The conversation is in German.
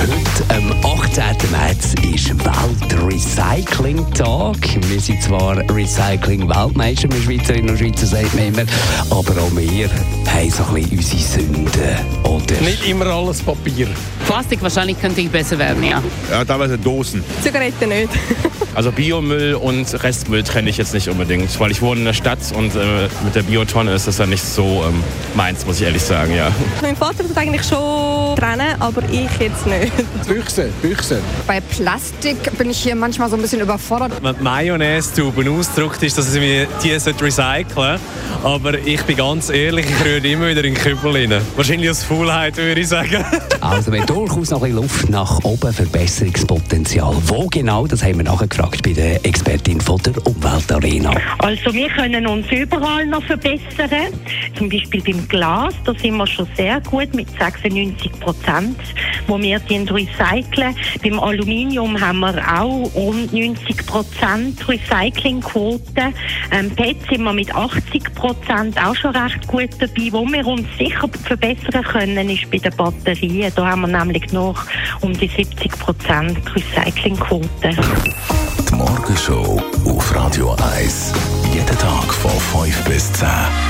Heute, am 18. März, ist Weltrecycling-Tag. Wir sind zwar Recycling-Weltmeister, wir Schweizerinnen und Schweizer, sagt man immer, aber auch wir haben so ein bisschen unsere Sünden. Oder? Nicht immer alles Papier. Plastik wahrscheinlich könnte besser werden, ja. Ja, teilweise Dosen. Zigaretten nicht. Also Biomüll und Restmüll trenne ich jetzt nicht unbedingt, weil ich wohne in der Stadt und äh, mit der Biotonne ist das dann nicht so ähm, meins, muss ich ehrlich sagen, ja. Mein Vater tut eigentlich schon trennen, aber ich jetzt nicht. Büchse, Büchse. Bei Plastik bin ich hier manchmal so ein bisschen überfordert. Wenn die Mayonnaise-Tube ausgedruckt ist, dass ich mir die recyceln. Aber ich bin ganz ehrlich, ich rühre immer wieder in den Kübel rein. Wahrscheinlich aus Faulheit, würde ich sagen. Also wir haben durchaus noch ein bisschen Luft nach oben, Verbesserungspotenzial. Wo genau, das haben wir nachgefragt bei der Expertin von der Umweltarena. Also wir können uns überall noch verbessern. Zum Beispiel beim Glas, da sind wir schon sehr gut mit 96 Prozent, wo wir den recyceln. Beim Aluminium haben wir auch rund 90 Prozent Recyclingquote. Ähm, PET sind wir mit 80 Prozent auch schon recht gut dabei. Wo wir uns sicher verbessern können, ist bei den Batterien. Da haben wir nämlich noch um die 70 Prozent Recyclingquote. Die Morgenshow auf Radio 1. Jeden Tag von 5 bis 10.